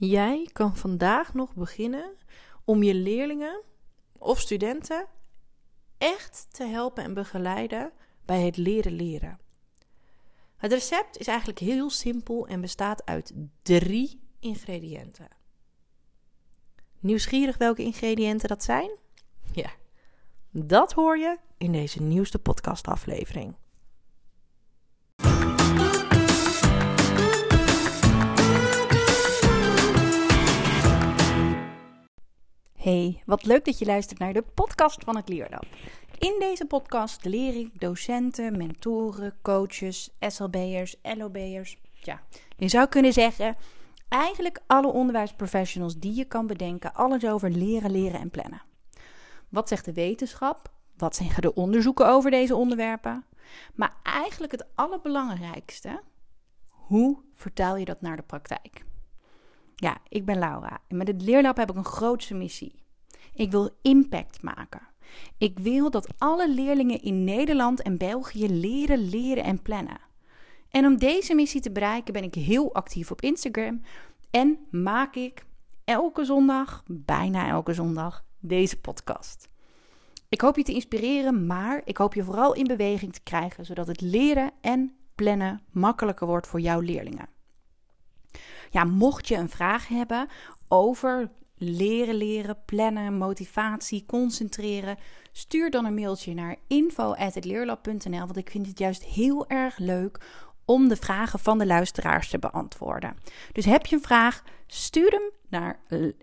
Jij kan vandaag nog beginnen om je leerlingen of studenten echt te helpen en begeleiden bij het leren leren. Het recept is eigenlijk heel simpel en bestaat uit drie ingrediënten. Nieuwsgierig welke ingrediënten dat zijn? Ja, dat hoor je in deze nieuwste podcastaflevering. Hey, wat leuk dat je luistert naar de podcast van het Leerlab. In deze podcast leer ik docenten, mentoren, coaches, SLB'ers, LOB'ers. Ja, je zou kunnen zeggen, eigenlijk alle onderwijsprofessionals die je kan bedenken, alles over leren, leren en plannen. Wat zegt de wetenschap? Wat zeggen de onderzoeken over deze onderwerpen? Maar eigenlijk het allerbelangrijkste, hoe vertaal je dat naar de praktijk? Ja, ik ben Laura en met het Leerlab heb ik een grootse missie. Ik wil impact maken. Ik wil dat alle leerlingen in Nederland en België leren, leren en plannen. En om deze missie te bereiken ben ik heel actief op Instagram en maak ik elke zondag, bijna elke zondag, deze podcast. Ik hoop je te inspireren, maar ik hoop je vooral in beweging te krijgen, zodat het leren en plannen makkelijker wordt voor jouw leerlingen. Ja, mocht je een vraag hebben over leren leren, plannen, motivatie, concentreren, stuur dan een mailtje naar info@leerlab.nl, want ik vind het juist heel erg leuk om de vragen van de luisteraars te beantwoorden. Dus heb je een vraag, stuur hem naar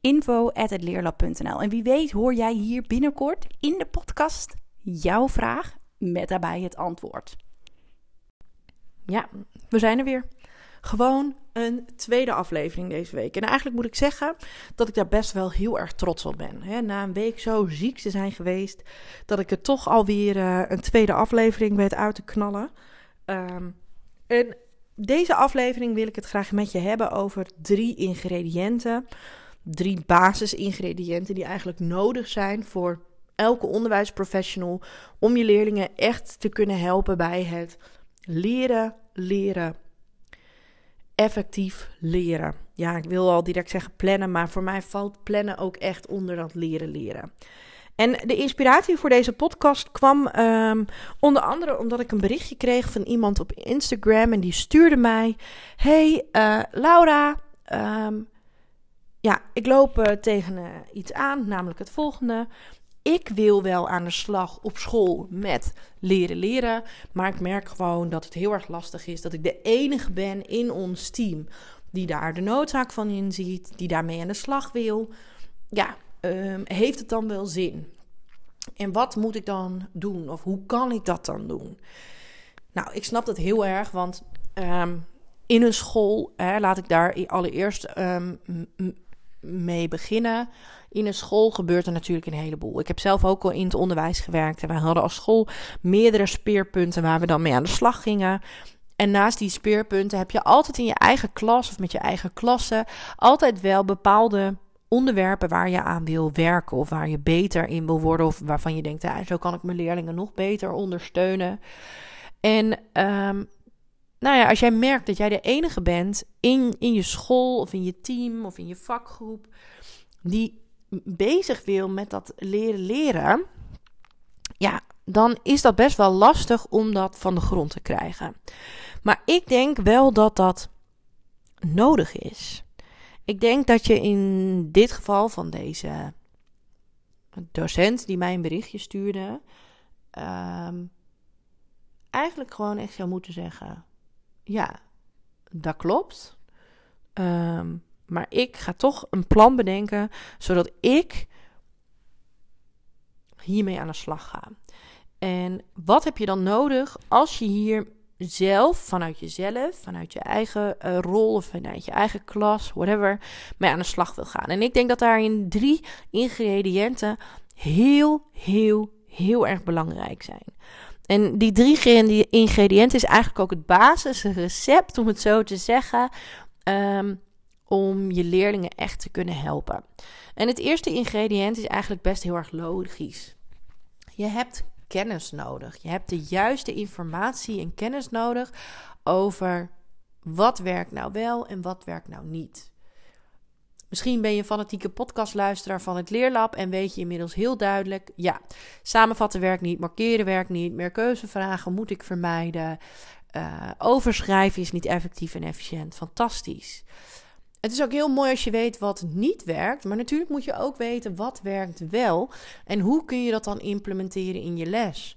info@leerlab.nl. En wie weet hoor jij hier binnenkort in de podcast jouw vraag met daarbij het antwoord. Ja, we zijn er weer. Gewoon een tweede aflevering deze week. En eigenlijk moet ik zeggen dat ik daar best wel heel erg trots op ben. na een week zo ziek te zijn geweest, dat ik er toch alweer uh, een tweede aflevering weet uit te knallen. Um, en deze aflevering wil ik het graag met je hebben over drie ingrediënten. Drie basisingrediënten die eigenlijk nodig zijn voor elke onderwijsprofessional om je leerlingen echt te kunnen helpen bij het leren, leren, effectief leren. Ja, ik wil al direct zeggen plannen, maar voor mij valt plannen ook echt onder dat leren leren. En de inspiratie voor deze podcast kwam um, onder andere omdat ik een berichtje kreeg van iemand op Instagram en die stuurde mij: Hey uh, Laura, um, ja, ik loop uh, tegen uh, iets aan, namelijk het volgende. Ik wil wel aan de slag op school met leren leren, maar ik merk gewoon dat het heel erg lastig is dat ik de enige ben in ons team die daar de noodzaak van inziet, die daarmee aan de slag wil. Ja, um, heeft het dan wel zin? En wat moet ik dan doen? Of hoe kan ik dat dan doen? Nou, ik snap dat heel erg, want um, in een school, hè, laat ik daar allereerst um, mee beginnen. In een school gebeurt er natuurlijk een heleboel. Ik heb zelf ook al in het onderwijs gewerkt. En wij hadden als school meerdere speerpunten waar we dan mee aan de slag gingen. En naast die speerpunten heb je altijd in je eigen klas of met je eigen klasse altijd wel bepaalde onderwerpen waar je aan wil werken of waar je beter in wil worden of waarvan je denkt, ja, zo kan ik mijn leerlingen nog beter ondersteunen. En um, nou ja, als jij merkt dat jij de enige bent in, in je school of in je team of in je vakgroep die bezig wil met dat leren leren, ja, dan is dat best wel lastig om dat van de grond te krijgen. Maar ik denk wel dat dat nodig is. Ik denk dat je in dit geval van deze docent die mij een berichtje stuurde, um, eigenlijk gewoon echt zou moeten zeggen: Ja, dat klopt. Um, maar ik ga toch een plan bedenken zodat ik hiermee aan de slag ga. En wat heb je dan nodig als je hier zelf, vanuit jezelf, vanuit je eigen uh, rol of vanuit je eigen klas, whatever, mee aan de slag wil gaan. En ik denk dat daarin drie ingrediënten heel, heel, heel erg belangrijk zijn. En die drie ingrediënten is eigenlijk ook het basisrecept, om het zo te zeggen, um, om je leerlingen echt te kunnen helpen. En het eerste ingrediënt is eigenlijk best heel erg logisch. Je hebt kennis nodig. Je hebt de juiste informatie en kennis nodig over wat werkt nou wel en wat werkt nou niet. Misschien ben je fanatieke podcastluisteraar van het Leerlab en weet je inmiddels heel duidelijk: ja, samenvatten werkt niet, markeren werkt niet, meer keuzevragen moet ik vermijden, uh, overschrijven is niet effectief en efficiënt. Fantastisch. Het is ook heel mooi als je weet wat niet werkt, maar natuurlijk moet je ook weten wat werkt wel en hoe kun je dat dan implementeren in je les.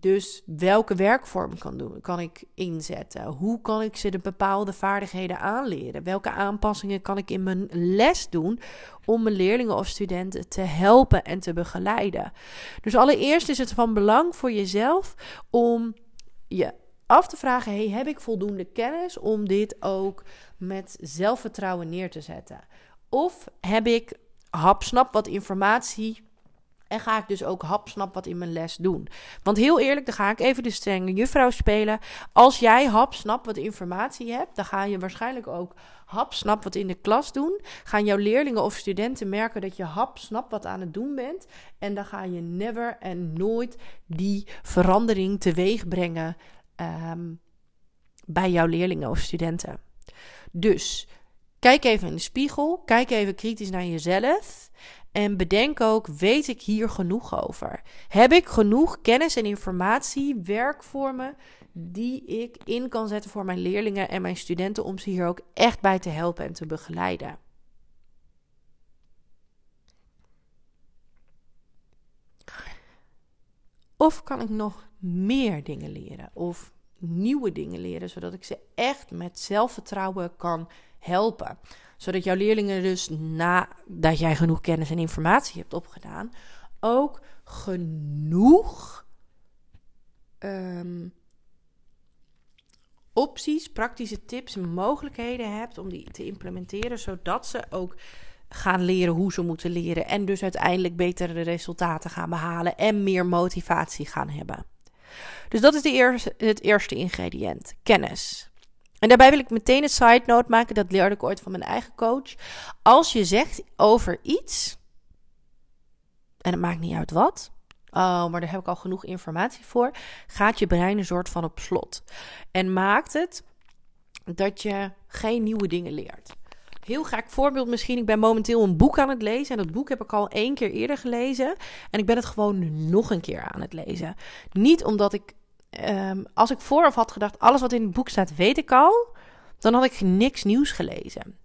Dus welke werkvorm kan, doen, kan ik inzetten? Hoe kan ik ze de bepaalde vaardigheden aanleren? Welke aanpassingen kan ik in mijn les doen om mijn leerlingen of studenten te helpen en te begeleiden? Dus allereerst is het van belang voor jezelf om je af te vragen: heb ik voldoende kennis om dit ook met zelfvertrouwen neer te zetten? Of heb ik hapsnap wat informatie en ga ik dus ook hapsnap wat in mijn les doen. Want heel eerlijk, dan ga ik even de strenge juffrouw spelen. Als jij hapsnap wat informatie hebt, dan ga je waarschijnlijk ook hapsnap wat in de klas doen. Gaan jouw leerlingen of studenten merken dat je hapsnap wat aan het doen bent. En dan ga je never en nooit die verandering teweeg brengen ehm, bij jouw leerlingen of studenten. Dus kijk even in de spiegel. Kijk even kritisch naar jezelf. En bedenk ook, weet ik hier genoeg over? Heb ik genoeg kennis en informatie, werkvormen die ik in kan zetten voor mijn leerlingen en mijn studenten om ze hier ook echt bij te helpen en te begeleiden? Of kan ik nog meer dingen leren of nieuwe dingen leren, zodat ik ze echt met zelfvertrouwen kan helpen? Zodat jouw leerlingen dus nadat jij genoeg kennis en informatie hebt opgedaan, ook genoeg um, opties, praktische tips en mogelijkheden hebt om die te implementeren, zodat ze ook gaan leren hoe ze moeten leren en dus uiteindelijk betere resultaten gaan behalen en meer motivatie gaan hebben. Dus dat is de eerste, het eerste ingrediënt: kennis. En daarbij wil ik meteen een side note maken, dat leerde ik ooit van mijn eigen coach. Als je zegt over iets, en het maakt niet uit wat, oh, maar daar heb ik al genoeg informatie voor, gaat je brein een soort van op slot. En maakt het dat je geen nieuwe dingen leert. Heel graag voorbeeld misschien. Ik ben momenteel een boek aan het lezen. En dat boek heb ik al één keer eerder gelezen. En ik ben het gewoon nog een keer aan het lezen. Niet omdat ik um, als ik vooraf had gedacht, alles wat in het boek staat, weet ik al, dan had ik niks nieuws gelezen.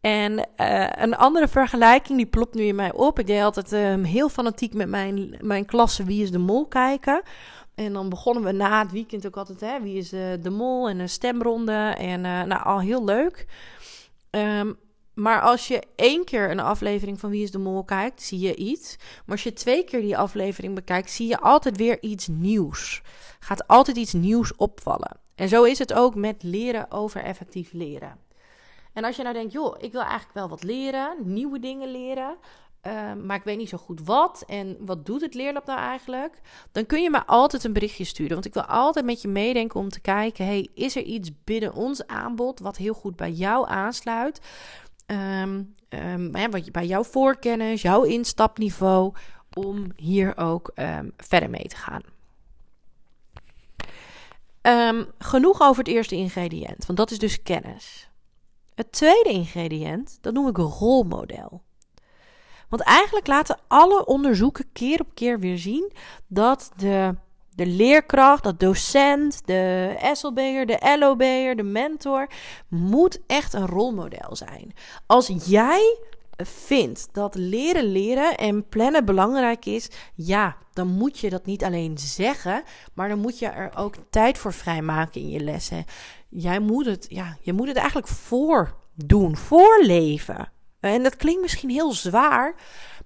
En uh, een andere vergelijking, die plopt nu in mij op. Ik deed altijd um, heel fanatiek met mijn, mijn klasse Wie is de Mol kijken. En dan begonnen we na het weekend ook altijd, hè, Wie is de, de Mol en een stemronde. En uh, nou, al heel leuk. Um, maar als je één keer een aflevering van Wie is de Mol kijkt, zie je iets. Maar als je twee keer die aflevering bekijkt, zie je altijd weer iets nieuws. Gaat altijd iets nieuws opvallen. En zo is het ook met leren over effectief leren. En als je nou denkt, joh, ik wil eigenlijk wel wat leren, nieuwe dingen leren. Uh, maar ik weet niet zo goed wat. En wat doet het leerlab nou eigenlijk? Dan kun je me altijd een berichtje sturen. Want ik wil altijd met je meedenken om te kijken: hey, is er iets binnen ons aanbod wat heel goed bij jou aansluit? Um, um, bij jouw voorkennis, jouw instapniveau, om hier ook um, verder mee te gaan. genoeg over het eerste ingrediënt, want dat is dus kennis. Het tweede ingrediënt, dat noem ik een rolmodel. Want eigenlijk laten alle onderzoeken keer op keer weer zien dat de de leerkracht, de docent, de SLB'er, de LOB'er, de mentor, moet echt een rolmodel zijn. Als jij vindt dat leren leren en plannen belangrijk is, ja, dan moet je dat niet alleen zeggen, maar dan moet je er ook tijd voor vrijmaken in je lessen. Jij moet het, ja, je moet het eigenlijk voordoen, voorleven. En dat klinkt misschien heel zwaar,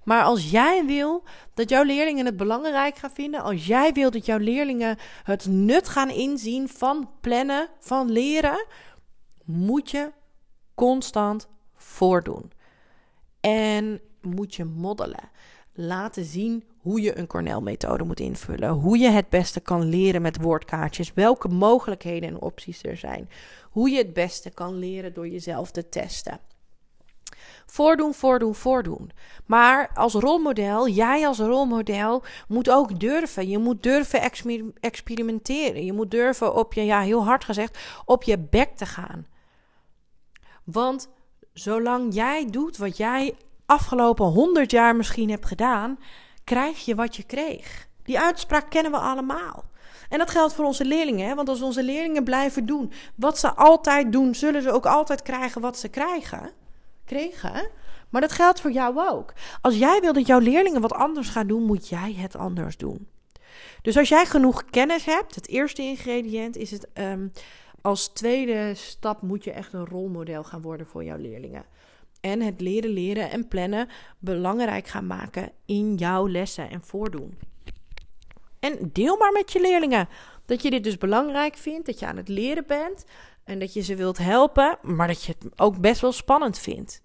maar als jij wil dat jouw leerlingen het belangrijk gaan vinden, als jij wil dat jouw leerlingen het nut gaan inzien van plannen, van leren, moet je constant voordoen. En moet je moddelen. Laten zien hoe je een Cornell-methode moet invullen. Hoe je het beste kan leren met woordkaartjes. Welke mogelijkheden en opties er zijn. Hoe je het beste kan leren door jezelf te testen. Voordoen, voordoen, voordoen. Maar als rolmodel, jij als rolmodel, moet ook durven. Je moet durven experimenteren. Je moet durven op je, ja, heel hard gezegd, op je bek te gaan. Want zolang jij doet wat jij afgelopen honderd jaar misschien hebt gedaan, krijg je wat je kreeg. Die uitspraak kennen we allemaal. En dat geldt voor onze leerlingen, want als onze leerlingen blijven doen wat ze altijd doen, zullen ze ook altijd krijgen wat ze krijgen. Maar dat geldt voor jou ook. Als jij wil dat jouw leerlingen wat anders gaan doen, moet jij het anders doen. Dus als jij genoeg kennis hebt, het eerste ingrediënt is het. Ehm, als tweede stap moet je echt een rolmodel gaan worden voor jouw leerlingen. En het leren, leren en plannen belangrijk gaan maken in jouw lessen en voordoen. En deel maar met je leerlingen dat je dit dus belangrijk vindt, dat je aan het leren bent en dat je ze wilt helpen, maar dat je het ook best wel spannend vindt.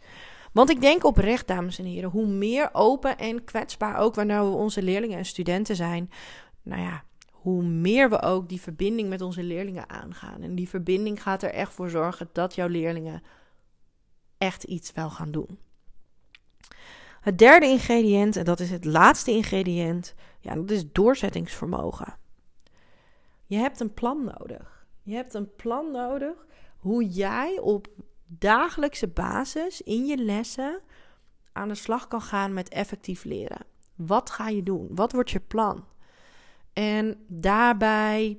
Want ik denk oprecht, dames en heren, hoe meer open en kwetsbaar ook wanneer we onze leerlingen en studenten zijn, nou ja, hoe meer we ook die verbinding met onze leerlingen aangaan. En die verbinding gaat er echt voor zorgen dat jouw leerlingen echt iets wel gaan doen. Het derde ingrediënt, en dat is het laatste ingrediënt, ja, dat is doorzettingsvermogen. Je hebt een plan nodig. Je hebt een plan nodig hoe jij op dagelijkse basis in je lessen aan de slag kan gaan met effectief leren. Wat ga je doen? Wat wordt je plan? En daarbij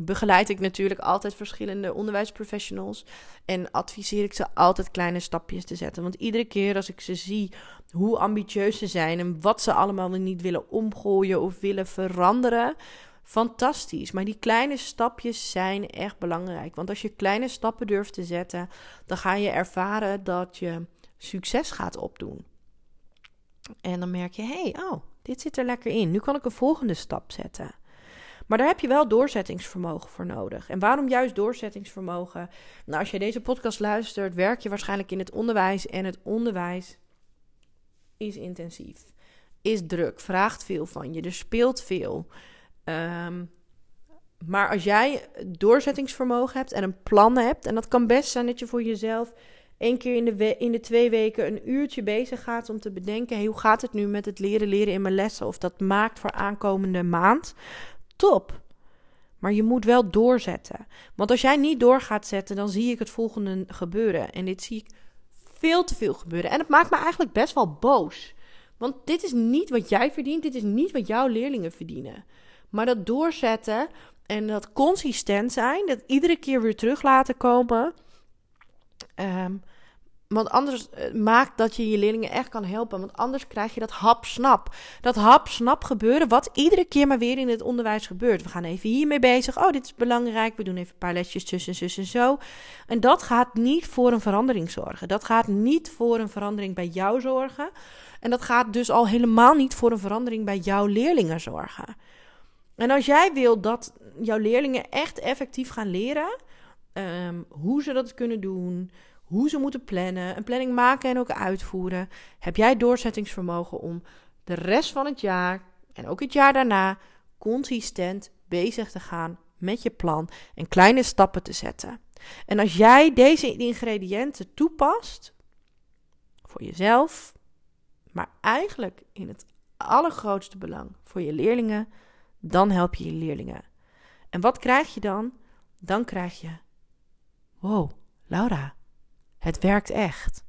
begeleid ik natuurlijk altijd verschillende onderwijsprofessionals en adviseer ik ze altijd kleine stapjes te zetten. Want iedere keer als ik ze zie hoe ambitieus ze zijn en wat ze allemaal niet willen omgooien of willen veranderen, fantastisch. Maar die kleine stapjes zijn echt belangrijk. Want als je kleine stappen durft te zetten, dan ga je ervaren dat je succes gaat opdoen. En dan merk je, hey, oh, dit zit er lekker in. Nu kan ik een volgende stap zetten. Maar daar heb je wel doorzettingsvermogen voor nodig. En waarom juist doorzettingsvermogen? Nou, als je deze podcast luistert, werk je waarschijnlijk in het onderwijs. En het onderwijs is intensief, is druk, vraagt veel van je, er speelt veel. Um, maar als jij doorzettingsvermogen hebt en een plan hebt, en dat kan best zijn dat je voor jezelf één keer in de, in de twee weken een uurtje bezig gaat om te bedenken: hoe gaat het nu met het leren leren in mijn lessen? Of dat maakt voor aankomende maand. Top. Maar je moet wel doorzetten. Want als jij niet door gaat zetten, dan zie ik het volgende gebeuren. En dit zie ik veel te veel gebeuren. En het maakt me eigenlijk best wel boos. Want dit is niet wat jij verdient. Dit is niet wat jouw leerlingen verdienen. Maar dat doorzetten en dat consistent zijn, dat iedere keer weer terug laten komen. Um, want anders uh, maakt dat je je leerlingen echt kan helpen. Want anders krijg je dat hap-snap. Dat hap-snap gebeuren, wat iedere keer maar weer in het onderwijs gebeurt. We gaan even hiermee bezig. Oh, dit is belangrijk. We doen even een paar lesjes tussen, zus en zo. En dat gaat niet voor een verandering zorgen. Dat gaat niet voor een verandering bij jou zorgen. En dat gaat dus al helemaal niet voor een verandering bij jouw leerlingen zorgen. En als jij wil dat jouw leerlingen echt effectief gaan leren, um, hoe ze dat kunnen doen, hoe ze moeten plannen, een planning maken en ook uitvoeren, heb jij doorzettingsvermogen om de rest van het jaar en ook het jaar daarna consistent bezig te gaan met je plan en kleine stappen te zetten. En als jij deze ingrediënten toepast voor jezelf, maar eigenlijk in het allergrootste belang voor je leerlingen, dan help je je leerlingen. En wat krijg je dan? Dan krijg je: Wow, Laura, het werkt echt.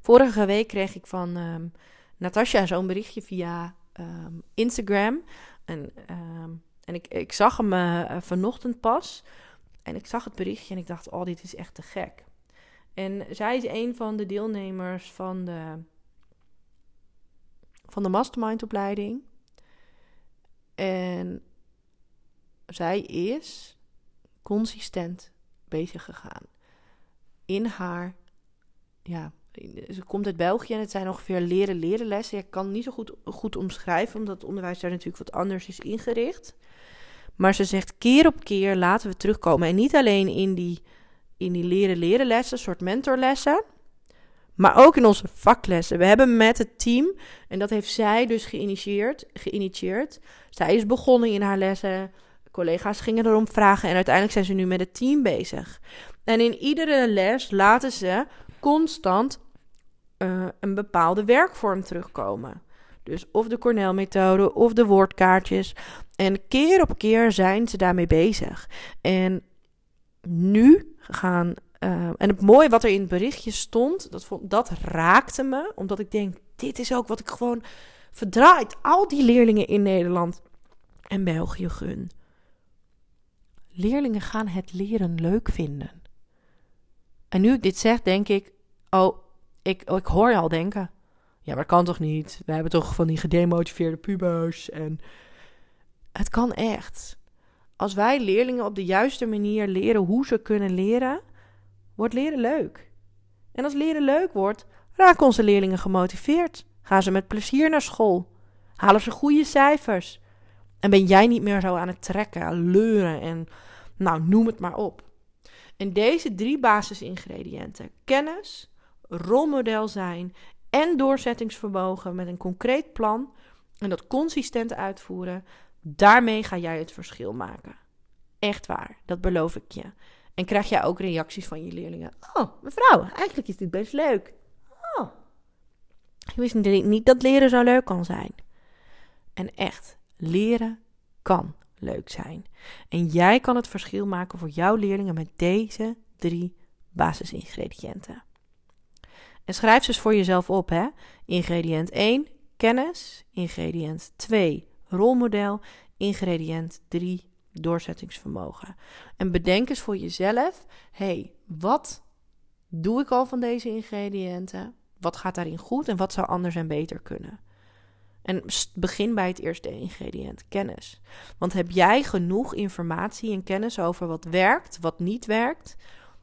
Vorige week kreeg ik van um, Natasja zo'n berichtje via ehm, Instagram. En, ehm, en ik, ik zag hem uh, vanochtend pas. En ik zag het berichtje en ik dacht: Oh, dit is echt te gek. En zij is een van de deelnemers van de, van de mastermind-opleiding. En zij is consistent bezig gegaan. In haar, ja, ze komt uit België en het zijn ongeveer leren leren lessen. Ik kan niet zo goed, goed omschrijven, omdat het onderwijs daar natuurlijk wat anders is ingericht. Maar ze zegt keer op keer laten we terugkomen. En niet alleen in die, in die leren leren lessen, soort mentorlessen. Maar ook in onze vaklessen. We hebben met het team, en dat heeft zij dus geïnitieerd. geïnitieerd. Zij is begonnen in haar lessen. Collega's gingen erom vragen. En uiteindelijk zijn ze nu met het team bezig. En in iedere les laten ze constant uh, een bepaalde werkvorm terugkomen. Dus of de Cornell-methode of de woordkaartjes. En keer op keer zijn ze daarmee bezig. En nu gaan Ehm, en het mooie wat er in het berichtje stond, dat, dat raakte me. Omdat ik denk, dit is ook wat ik gewoon verdraait al die leerlingen in Nederland en België gun. Leerlingen gaan het leren leuk vinden. En nu ik dit zeg, denk ik, oh, ik, oh, ik hoor je al denken. Ja, maar kan toch niet? We hebben toch van die gedemotiveerde pubers en... Het kan echt. Als wij leerlingen op de juiste manier leren hoe ze kunnen leren, wordt leren leuk. En als leren leuk wordt, raken onze leerlingen gemotiveerd. Gaan ze met plezier naar school. Halen ze goede cijfers. En ben jij niet meer zo aan het trekken, leuren en nou, noem het maar op. En deze drie basisingrediënten, kennis, rolmodel zijn en doorzettingsvermogen met een concreet plan en dat consistent uitvoeren, daarmee ga jij het verschil maken. Echt waar, dat beloof ik je. En krijg jij ook reacties van je leerlingen. Oh, mevrouw, eigenlijk is dit best leuk. Oh. Ik wist niet dat leren zo leuk kan zijn. En echt, leren kan leuk zijn. En jij kan het verschil maken voor jouw leerlingen met deze drie basisingrediënten. En schrijf ze eens voor jezelf op, hè? Ingrediënt 1, kennis. Ingrediënt 2, rolmodel. Ingrediënt 3, doorzettingsvermogen. En bedenk eens voor jezelf: hey, wat doe ik al van deze ingrediënten? Wat gaat daarin goed en wat zou anders en beter kunnen? En begin bij het eerste ingrediënt, kennis. Want heb jij genoeg informatie en kennis over wat werkt, wat niet werkt?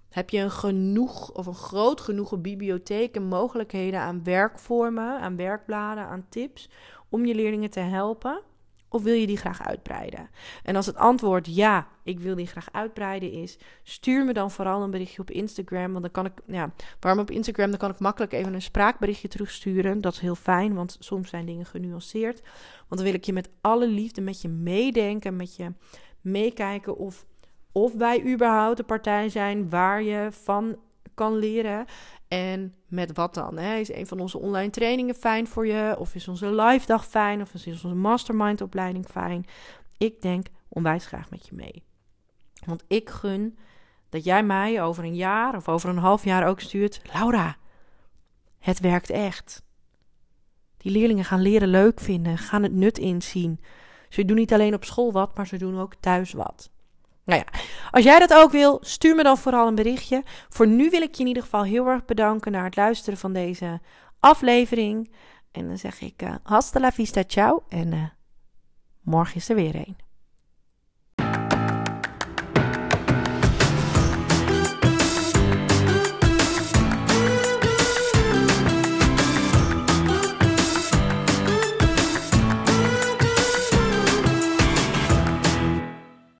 Heb je een genoeg of een groot genoeg bibliotheek en mogelijkheden aan werkvormen, aan werkbladen, aan tips om je leerlingen te helpen? Of wil je die graag uitbreiden? En als het antwoord ja, ik wil die graag uitbreiden is, stuur me dan vooral een berichtje op Instagram. Want dan kan ik, ja, waarom op Instagram? Dan kan ik makkelijk even een spraakberichtje terugsturen. Dat is heel fijn, want soms zijn dingen genuanceerd. Want dan wil ik je met alle liefde met je meedenken, met je meekijken of, of wij überhaupt de partij zijn waar je van kan leren. En met wat dan? Hè? Is een van onze online trainingen fijn voor je? Of is onze live dag fijn? Of is onze mastermind opleiding fijn? Ik denk onwijs graag met je mee. Want ik gun dat jij mij over een jaar of over een half jaar ook stuurt. Laura, het werkt echt. Die leerlingen gaan leren leuk vinden, gaan het nut inzien. Ze doen niet alleen op school wat, maar ze doen ook thuis wat. Nou ja, als jij dat ook wil, stuur me dan vooral een berichtje. Voor nu wil ik je in ieder geval heel erg bedanken naar het luisteren van deze aflevering. En dan zeg ik uh, hasta la vista, ciao. En uh, morgen is er weer een.